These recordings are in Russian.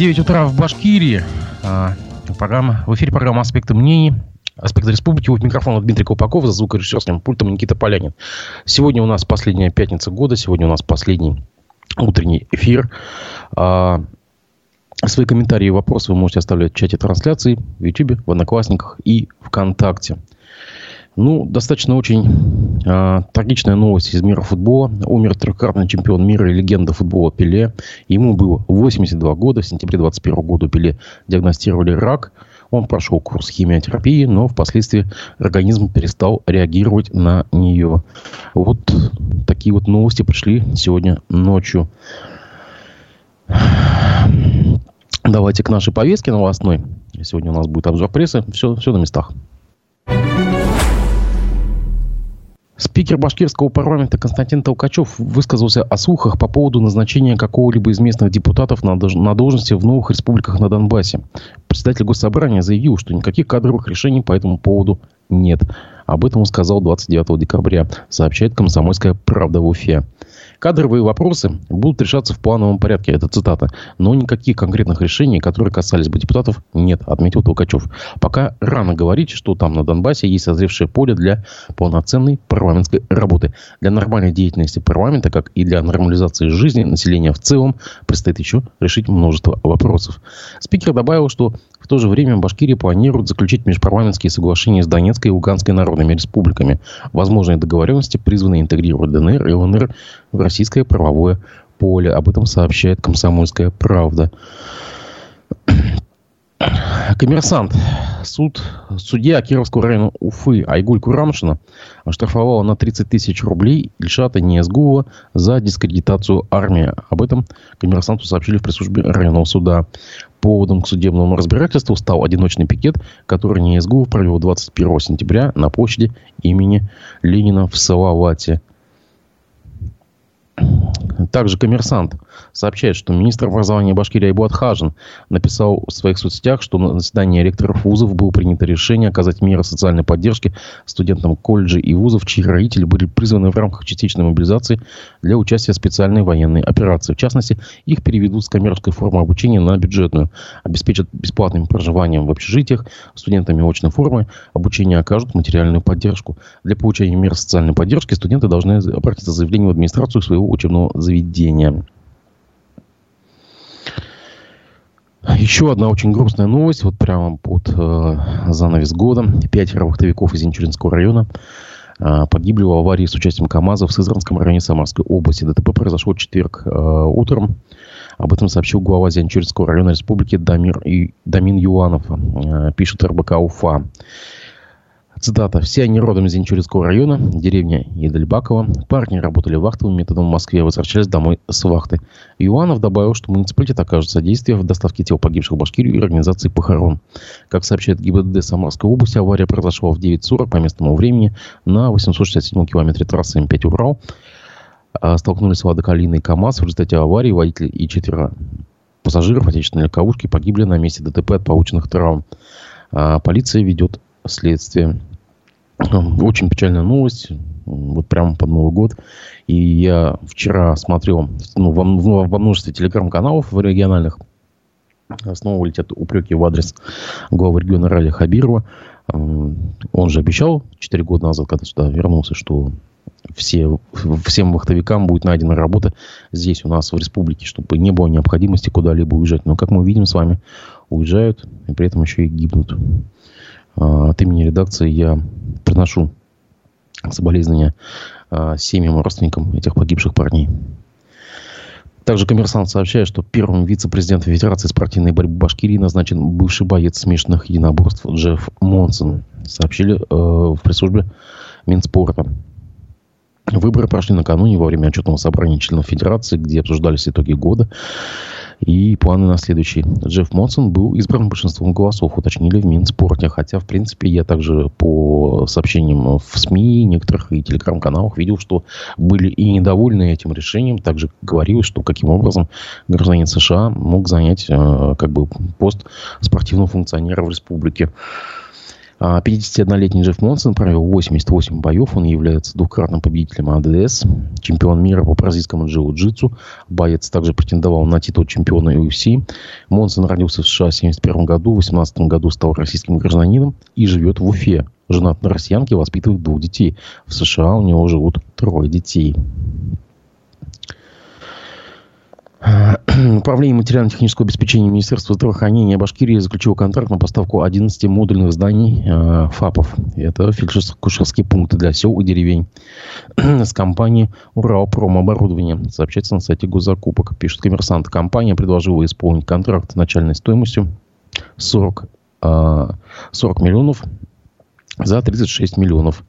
9 утра в Башкирии. А, программа, в эфире программа «Аспекты мнений». «Аспекты республики». У микрофона Дмитрий Колпаков, за звукорежиссерским пультом Никита Полянин. Сегодня у нас последняя пятница года. Сегодня у нас последний утренний эфир. А, свои комментарии и вопросы вы можете оставлять в чате трансляции в YouTube, в Одноклассниках и ВКонтакте. Ну, достаточно очень э, трагичная новость из мира футбола. Умер трехкратный чемпион мира и легенда футбола Пеле. Ему было 82 года. В сентябре 21 года Пеле диагностировали рак. Он прошел курс химиотерапии, но впоследствии организм перестал реагировать на нее. Вот такие вот новости пришли сегодня ночью. Давайте к нашей повестке новостной. Сегодня у нас будет обзор прессы. Все, все на местах. Спикер башкирского парламента Константин Толкачев высказался о слухах по поводу назначения какого-либо из местных депутатов на, должности в новых республиках на Донбассе. Председатель госсобрания заявил, что никаких кадровых решений по этому поводу нет. Об этом он сказал 29 декабря, сообщает «Комсомольская правда» в Уфе. Кадровые вопросы будут решаться в плановом порядке, это цитата. Но никаких конкретных решений, которые касались бы депутатов, нет, отметил Толкачев. Пока рано говорить, что там на Донбассе есть созревшее поле для полноценной парламентской работы. Для нормальной деятельности парламента, как и для нормализации жизни населения в целом, предстоит еще решить множество вопросов. Спикер добавил, что в то же время Башкирия планирует заключить межпарламентские соглашения с Донецкой и Луганской народными республиками. Возможные договоренности призваны интегрировать ДНР и ЛНР в российское правовое поле. Об этом сообщает «Комсомольская правда». Коммерсант. Суд, судья Кировского района Уфы Айгуль Курамшина оштрафовала на 30 тысяч рублей Ильшата Ниязгулова за дискредитацию армии. Об этом коммерсанту сообщили в пресс-службе районного суда. Поводом к судебному разбирательству стал одиночный пикет, который Ниязгулов провел 21 сентября на площади имени Ленина в Салавате. Также коммерсант сообщает, что министр образования Башкирии Айбуат Хажин написал в своих соцсетях, что на заседании ректоров вузов было принято решение оказать меры социальной поддержки студентам колледжей и вузов, чьи родители были призваны в рамках частичной мобилизации для участия в специальной военной операции. В частности, их переведут с коммерческой формы обучения на бюджетную, обеспечат бесплатным проживанием в общежитиях, студентами очной формы обучения окажут материальную поддержку. Для получения мер социальной поддержки студенты должны обратиться с заявлением в администрацию своего учебного заведения. Еще одна очень грустная новость, вот прямо под э, занавес года. Пятеро вахтовиков из Инчуринского района э, погибли в аварии с участием КАМАЗа в Сызранском районе Самарской области. ДТП произошло в четверг э, утром. Об этом сообщил глава Зянчуринского района республики Дамир и, Дамин Юанов, э, пишет РБК УФА. Цитата. «Все они родом из Зинчуринского района, деревня Едельбакова. Парни работали вахтовым методом в Москве, возвращались домой с вахты». Юанов добавил, что муниципалитет окажет содействие в доставке тел погибших в Башкирию и организации похорон. Как сообщает ГИБДД Самарской области, авария произошла в 9.40 по местному времени на 867 километре трассы М5 «Урал». А, столкнулись Лада Калина и КАМАЗ. В результате аварии водитель и четверо пассажиров отечественной легковушки погибли на месте ДТП от полученных травм. А, полиция ведет следствие. Очень печальная новость. Вот прямо под Новый год. И я вчера смотрел ну, во, во множестве телеграм-каналов региональных. Снова летят упреки в адрес главы региона Рали Хабирова. Он же обещал 4 года назад, когда сюда вернулся, что все, всем вахтовикам будет найдена работа здесь у нас в республике, чтобы не было необходимости куда-либо уезжать. Но, как мы видим с вами, уезжают и при этом еще и гибнут. От имени редакции я приношу соболезнования а, семьям и родственникам этих погибших парней. Также коммерсант сообщает, что первым вице-президентом Федерации спортивной борьбы Башкирии назначен бывший боец смешанных единоборств Джефф Монсон. Сообщили э, в пресс-службе Минспорта. Выборы прошли накануне во время отчетного собрания членов Федерации, где обсуждались итоги года и планы на следующий. Джефф Монсон был избран большинством голосов, уточнили в Минспорте. Хотя, в принципе, я также по сообщениям в СМИ, некоторых и телеграм-каналах видел, что были и недовольны этим решением. Также говорилось, что каким образом гражданин США мог занять э, как бы пост спортивного функционера в республике. 51-летний Джефф Монсон провел 88 боев. Он является двукратным победителем АДС, чемпион мира по бразильскому джиу-джитсу. Боец также претендовал на титул чемпиона UFC. Монсон родился в США в 1971 году. В 18 году стал российским гражданином и живет в Уфе. Женат на россиянке, воспитывает двух детей. В США у него живут трое детей. Управление материально-технического обеспечения Министерства здравоохранения Башкирии заключило контракт на поставку 11 модульных зданий э, ФАПов. Это фельдшерско-кушерские пункты для сел и деревень. С компанией «Уралпромоборудование». Сообщается на сайте госзакупок. Пишет коммерсант. Компания предложила исполнить контракт начальной стоимостью 40, э, 40 миллионов за 36 миллионов.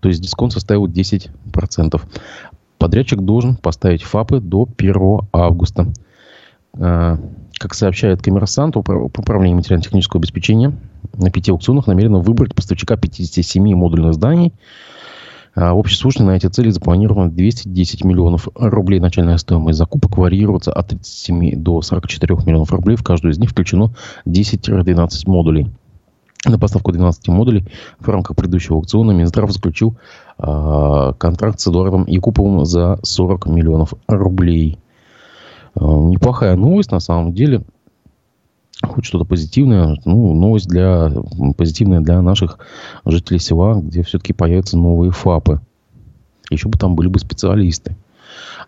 То есть дисконт составил 10%. Подрядчик должен поставить ФАПы до 1 августа. А, как сообщает коммерсант, управление материально-технического обеспечения на пяти аукционах намерено выбрать поставщика 57 модульных зданий. А на эти цели запланировано 210 миллионов рублей. Начальная стоимость закупок варьируется от 37 до 44 миллионов рублей. В каждую из них включено 10-12 модулей. На поставку 12 модулей в рамках предыдущего аукциона Минздрав заключил э, контракт с Эдуардом Якуповым за 40 миллионов рублей. Э, неплохая новость на самом деле. Хоть что-то позитивное. Ну, новость для, позитивная для наших жителей села, где все-таки появятся новые ФАПы. Еще бы там были бы специалисты.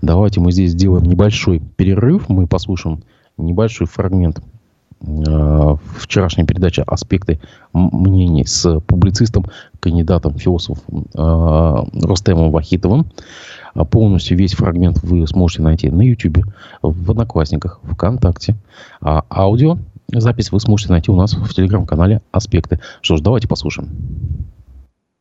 Давайте мы здесь сделаем небольшой перерыв. Мы послушаем небольшой фрагмент Э, вчерашняя передача «Аспекты мнений» с публицистом, кандидатом, философом э, Рустемом Вахитовым. А полностью весь фрагмент вы сможете найти на YouTube, в Одноклассниках, ВКонтакте. А аудио запись вы сможете найти у нас в телеграм-канале «Аспекты». Что ж, давайте послушаем.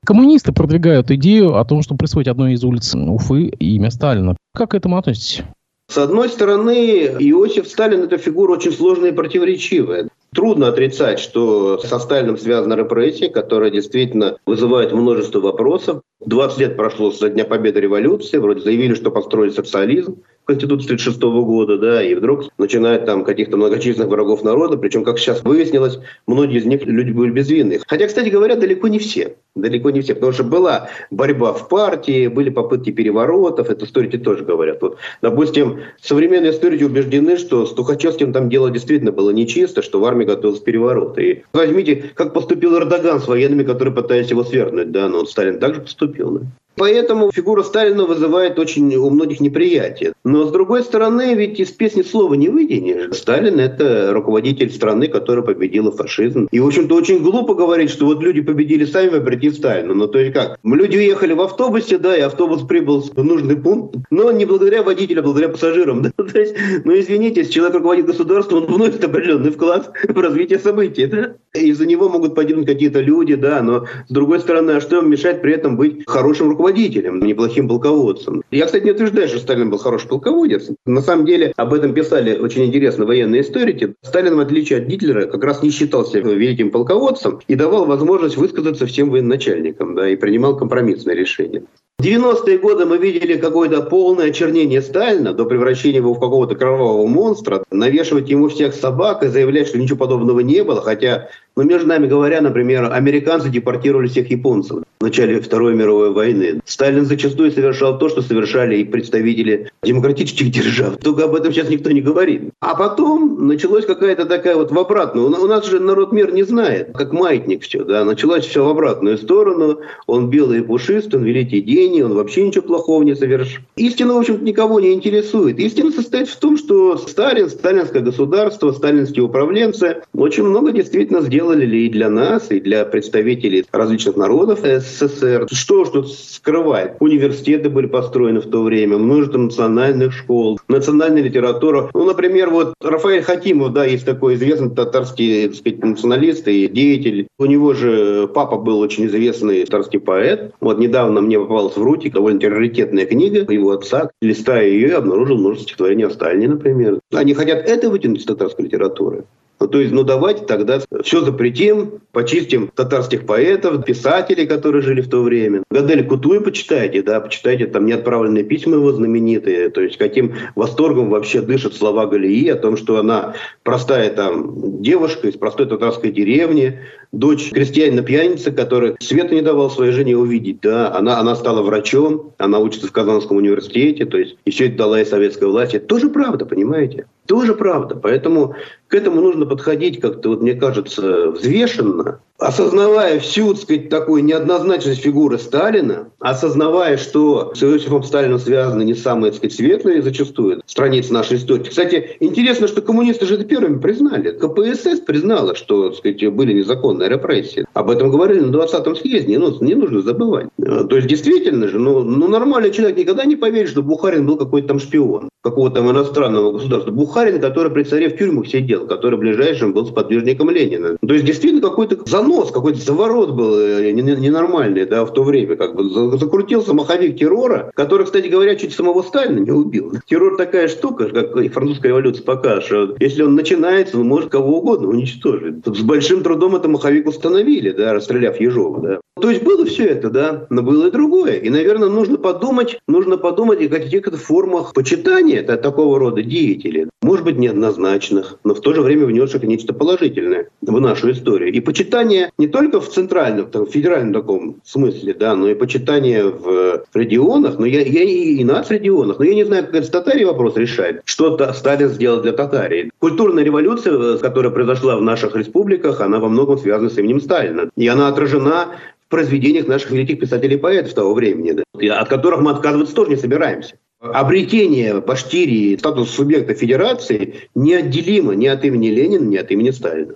Коммунисты продвигают идею о том, что присвоить одной из улиц Уфы имя Сталина. Как к этому относитесь? С одной стороны, Иосиф Сталин – это фигура очень сложная и противоречивая. Трудно отрицать, что со Сталином связана репрессия, которая действительно вызывает множество вопросов. 20 лет прошло со дня победы революции, вроде заявили, что построили социализм. Конституции 1936 года, да, и вдруг начинает там каких-то многочисленных врагов народа, причем, как сейчас выяснилось, многие из них люди были безвинны. Хотя, кстати говоря, далеко не все. Далеко не все, потому что была борьба в партии, были попытки переворотов, это историки тоже говорят. Вот, допустим, современные историки убеждены, что с Тухачевским там дело действительно было нечисто, что в армии готовился переворот. И возьмите, как поступил Эрдоган с военными, которые пытались его свергнуть, да, но вот Сталин также поступил. Да? Поэтому фигура Сталина вызывает очень у многих неприятие. Но с другой стороны, ведь из песни слова не вытянешь. Сталин – это руководитель страны, которая победила фашизм. И, в общем-то, очень глупо говорить, что вот люди победили сами вопреки Сталину. Ну, то есть как? Люди уехали в автобусе, да, и автобус прибыл в нужный пункт, но не благодаря водителю, а благодаря пассажирам. Да? То есть, ну, извините, если человек руководит государством, он вносит определенный вклад в развитие событий, да? Из-за него могут погибнуть какие-то люди, да, но с другой стороны, а что мешает при этом быть хорошим руководителем? Руководителем, неплохим полководцем. Я, кстати, не утверждаю, что Сталин был хороший полководец. На самом деле об этом писали очень интересно военные историки. Сталин, в отличие от Гитлера, как раз не считался великим полководцем и давал возможность высказаться всем военачальникам да, и принимал компромиссные решения. В 90-е годы мы видели какое-то полное очернение Сталина до превращения его в какого-то кровавого монстра, навешивать ему всех собак и заявлять, что ничего подобного не было, хотя, ну, между нами говоря, например, американцы депортировали всех японцев в начале Второй мировой войны. Сталин зачастую совершал то, что совершали и представители демократических держав. Только об этом сейчас никто не говорит. А потом началась какая-то такая вот в обратную. У нас же народ мир не знает, как маятник все, да. Началось все в обратную сторону. Он белый и пушистый, он великий день, он вообще ничего плохого не совершил. Истина, в общем-то, никого не интересует. Истина состоит в том, что Сталин, сталинское государство, сталинские управленцы очень много действительно сделали и для нас, и для представителей различных народов СССР. Что ж тут скрывать? Университеты были построены в то время, множество национальных школ, национальная литература. Ну, например, вот Рафаэль Хакимов, да, есть такой известный татарский, так сказать, националист и деятель. У него же папа был очень известный татарский поэт. Вот недавно мне попалась в руки довольно раритетная книга его отца. Листая ее, обнаружил множество стихотворений о Сталине, например. Они хотят это вытянуть из татарской литературы. Ну, то есть, ну давайте тогда все запретим, почистим татарских поэтов, писателей, которые жили в то время. Гадель Кутуй почитайте, да, почитайте там неотправленные письма его знаменитые, то есть каким восторгом вообще дышат слова Галии о том, что она простая там девушка из простой татарской деревни, дочь крестьянина-пьяницы, который света не давал своей жене увидеть, да, она, она стала врачом, она учится в Казанском университете, то есть еще это дала и советская власть. Это тоже правда, понимаете? Тоже правда. Поэтому к этому нужно подходить как-то, вот мне кажется, взвешенно, осознавая всю, так сказать, такую неоднозначность фигуры Сталина, осознавая, что с Иосифом Сталином связаны не самые, так сказать, светлые зачастую страницы нашей истории. Кстати, интересно, что коммунисты же это первыми признали. КПСС признала, что, так сказать, были незаконные репрессии. Об этом говорили на 20-м съезде, ну, не нужно забывать. То есть, действительно же, ну, ну, нормальный человек никогда не поверит, что Бухарин был какой-то там шпион какого-то там иностранного государства. Бухарин, который при царе в тюрьмах сидел, который ближайшим был сподвижником Ленина. То есть действительно какой-то занос, какой-то заворот был э, ненормальный да, в то время. Как бы закрутился маховик террора, который, кстати говоря, чуть самого Сталина не убил. Террор такая штука, как и французская революция покажет, что если он начинается, он может кого угодно уничтожить. С большим трудом это маховик установили, да, расстреляв Ежова. Да. То есть было все это, да, но было и другое. И, наверное, нужно подумать, нужно подумать о каких-то формах почитания такого рода деятелей. Может быть, неоднозначных, но в то же время внесших нечто положительное в нашу историю. И почитание не только в центральном, там, в федеральном таком смысле, да, но и почитание в регионах, но я, я и, и нацрегионах, но я не знаю, как этот Татарии вопрос решает. Что Сталин сделал для Татарии. Культурная революция, которая произошла в наших республиках, она во многом связана с именем Сталина. И она отражена в произведениях наших великих писателей и поэтов того времени, да, от которых мы отказываться тоже не собираемся. Обретение Башкирии статуса субъекта федерации неотделимо ни от имени Ленина, ни от имени Сталина.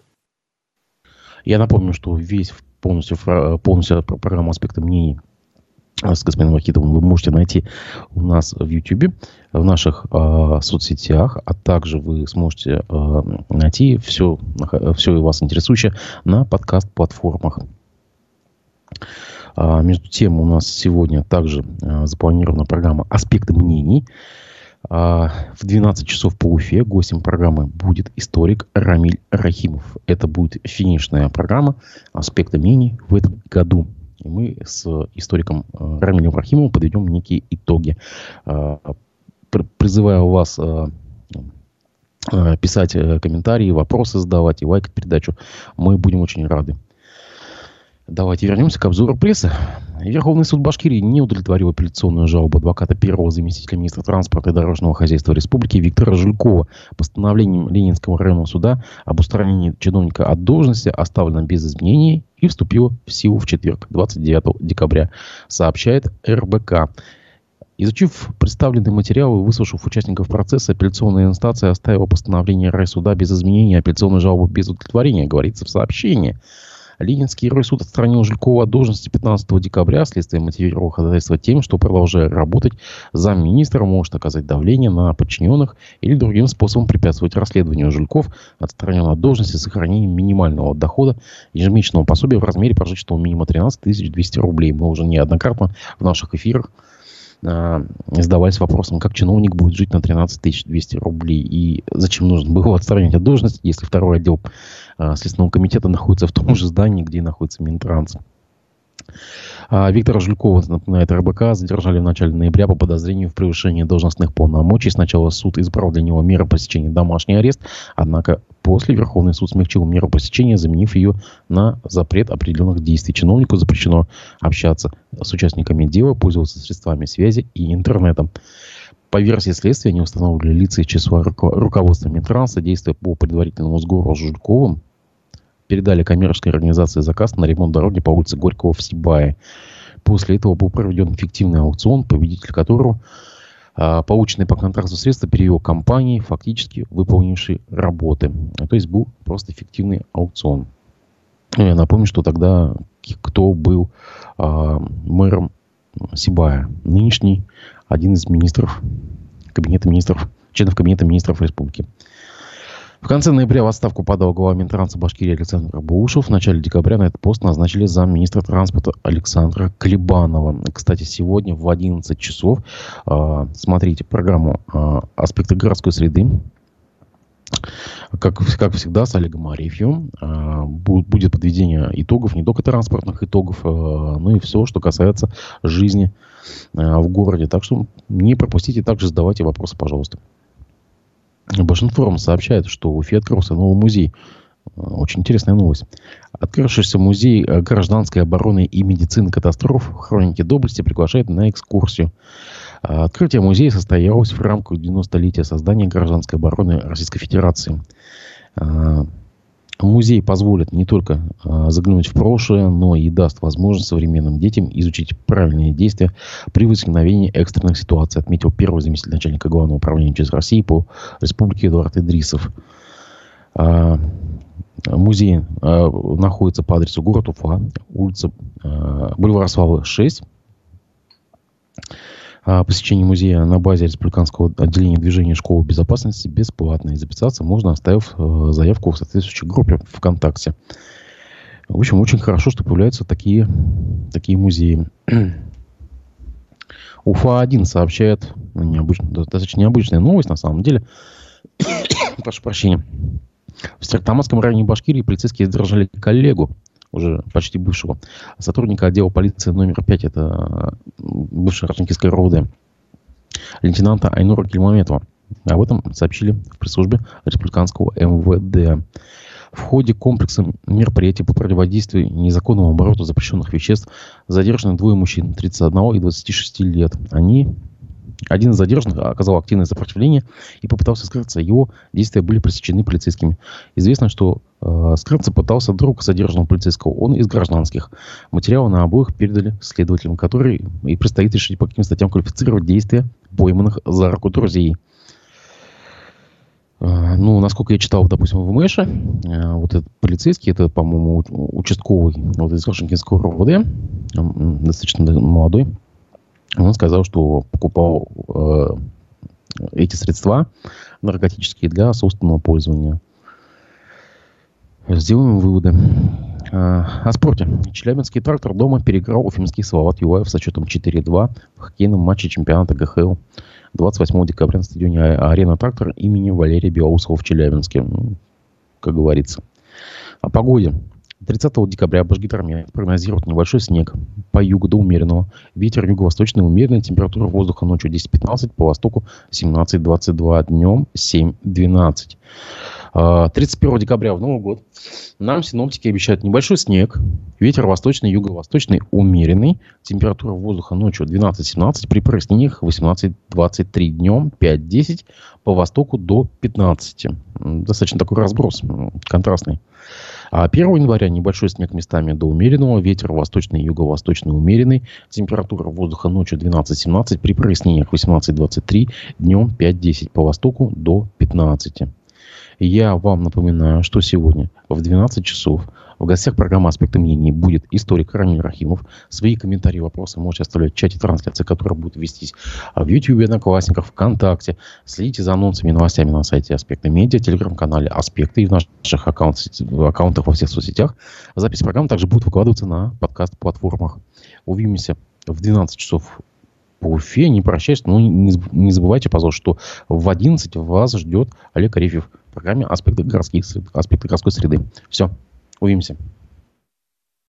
Я напомню, что весь полностью, полностью программу аспекта мнений с господином Вахитовым вы можете найти у нас в YouTube, в наших э, соцсетях, а также вы сможете э, найти все, все вас интересующее на подкаст-платформах. А, между тем, у нас сегодня также а, запланирована программа «Аспекты мнений». А, в 12 часов по Уфе гостем программы будет историк Рамиль Рахимов. Это будет финишная программа «Аспекты мнений» в этом году. И мы с историком Рамилем Рахимовым подведем некие итоги. Призываю вас писать э, комментарии, вопросы задавать и лайкать передачу. Мы будем очень рады. Давайте вернемся к обзору прессы. Верховный суд Башкирии не удовлетворил апелляционную жалобу адвоката первого заместителя министра транспорта и дорожного хозяйства республики Виктора Жулькова. Постановлением Ленинского районного суда об устранении чиновника от должности оставлено без изменений и вступило в силу в четверг, 29 декабря, сообщает РБК. Изучив представленные материалы и выслушав участников процесса, апелляционная инстанция оставила постановление райсуда без изменений, апелляционную жалобу без удовлетворения, говорится в сообщении. Ленинский суд отстранил Жулькова от должности 15 декабря. Следствие мотивировало ходатайство тем, что, продолжая работать, замминистра может оказать давление на подчиненных или другим способом препятствовать расследованию. Жульков отстранен от должности с сохранением минимального дохода ежемесячного пособия в размере прожиточного минимума 13 200 рублей. Мы уже неоднократно в наших эфирах э, задавались вопросом, как чиновник будет жить на 13 200 рублей и зачем нужно было отстранить от должности, если второй отдел э, Следственного комитета находится в том же здании, где находится Минтранс. А Виктора Жулькова, напоминает РБК, задержали в начале ноября по подозрению в превышении должностных полномочий. Сначала суд избрал для него меру пресечения домашний арест, однако после Верховный суд смягчил меру пресечения, заменив ее на запрет определенных действий. Чиновнику запрещено общаться с участниками дела, пользоваться средствами связи и интернетом. По версии следствия, не установлены лица из числа руководства Минтранса, действия по предварительному сговору с Жульковым, передали коммерческой организации заказ на ремонт дороги по улице Горького в Сибае. После этого был проведен фиктивный аукцион, победитель которого а, полученные по контракту средства перевел компании, фактически выполнившей работы. То есть был просто фиктивный аукцион. Ну, я напомню, что тогда кто был а, мэром Сибая? Нынешний один из министров кабинета министров, членов кабинета министров республики. В конце ноября в отставку подал глава Минтранса Башкирии Александр Баушев. В начале декабря на этот пост назначили замминистра транспорта Александра Клебанова. Кстати, сегодня в 11 часов э, смотрите программу э, «Аспекты городской среды». как, как всегда, с Олегом Арефьевым э, будет подведение итогов, не только транспортных итогов, но и все, что касается жизни в городе. Так что не пропустите, также задавайте вопросы, пожалуйста. Башинформ сообщает, что в Уфе открылся новый музей. Очень интересная новость. Открывшийся музей гражданской обороны и медицины катастроф хроники доблести приглашает на экскурсию. А, открытие музея состоялось в рамках 90-летия создания гражданской обороны Российской Федерации. А, музей позволит не только а, заглянуть в прошлое, но и даст возможность современным детям изучить правильные действия при возникновении экстренных ситуаций, отметил первый заместитель начальника Главного управления ЧС России по Республике Эдуард Идрисов. Музей находится по адресу город Уфа, улица Бульвар Славы, 6, а посещение музея на базе Республиканского отделения движения школы безопасности бесплатно. И записаться можно, оставив э, заявку в соответствующей группе ВКонтакте. В общем, очень хорошо, что появляются такие, такие музеи. Уфа-1 сообщает, ну, необычно, достаточно необычная новость на самом деле. Прошу прощения. В Стартаматском районе Башкирии полицейские задержали коллегу уже почти бывшего сотрудника отдела полиции номер 5, это бывший Рожникинской РОВД, лейтенанта Айнура Кельмаметова. Об этом сообщили в пресс-службе республиканского МВД. В ходе комплекса мероприятий по противодействию незаконному обороту запрещенных веществ задержаны двое мужчин 31 и 26 лет. Они один из задержанных оказал активное сопротивление и попытался скрыться. Его действия были пресечены полицейскими. Известно, что э, скрыться пытался друг задержанного полицейского. Он из гражданских. Материалы на обоих передали следователям, которые и предстоит решить, по каким статьям квалифицировать действия пойманных за руку друзей. Э, ну, насколько я читал, допустим, в Мэше, э, вот этот полицейский, это, по-моему, участковый вот из Вашингтонского РОВД, достаточно молодой, он сказал, что покупал э, эти средства наркотические для собственного пользования. Сделаем выводы. Э, о спорте. Челябинский трактор дома переиграл уфимский Салават Юлаев со счетом 4-2 в хоккейном матче чемпионата ГХЛ 28 декабря на стадионе а-, Арена Трактор имени Валерия Белоусова в Челябинске. Как говорится. О погоде. 30 декабря Башгидромет прогнозирует небольшой снег по югу до умеренного. Ветер юго-восточный умеренный, температура воздуха ночью 10-15, по востоку 17-22, днем 7-12. 31 а, декабря в Новый год нам синоптики обещают небольшой снег, ветер восточный, юго-восточный умеренный, температура воздуха ночью 12-17, при прояснениях 18-23 днем, 5-10, по востоку до 15. Достаточно такой разброс, контрастный. А 1 января небольшой снег местами до умеренного, ветер восточный и юго-восточный умеренный, температура воздуха ночью 12-17, при прояснениях 18-23, днем 5-10, по востоку до 15. Я вам напоминаю, что сегодня в 12 часов в гостях программы «Аспекты мнений» будет историк Рамиль Рахимов. Свои комментарии, вопросы можете оставлять в чате трансляции, которая будет вестись в YouTube, Одноклассниках, ВКонтакте. Следите за анонсами и новостями на сайте «Аспекты медиа», телеграм-канале «Аспекты» и в наших аккаунтах, аккаунтах во всех соцсетях. Запись программы также будет выкладываться на подкаст-платформах. Увидимся в 12 часов по Уфе. Не прощаюсь, но не, не забывайте, пожалуйста, что в 11 вас ждет Олег Арефьев в программе «Аспекты, городских, аспекты городской среды». Все, Увидимся.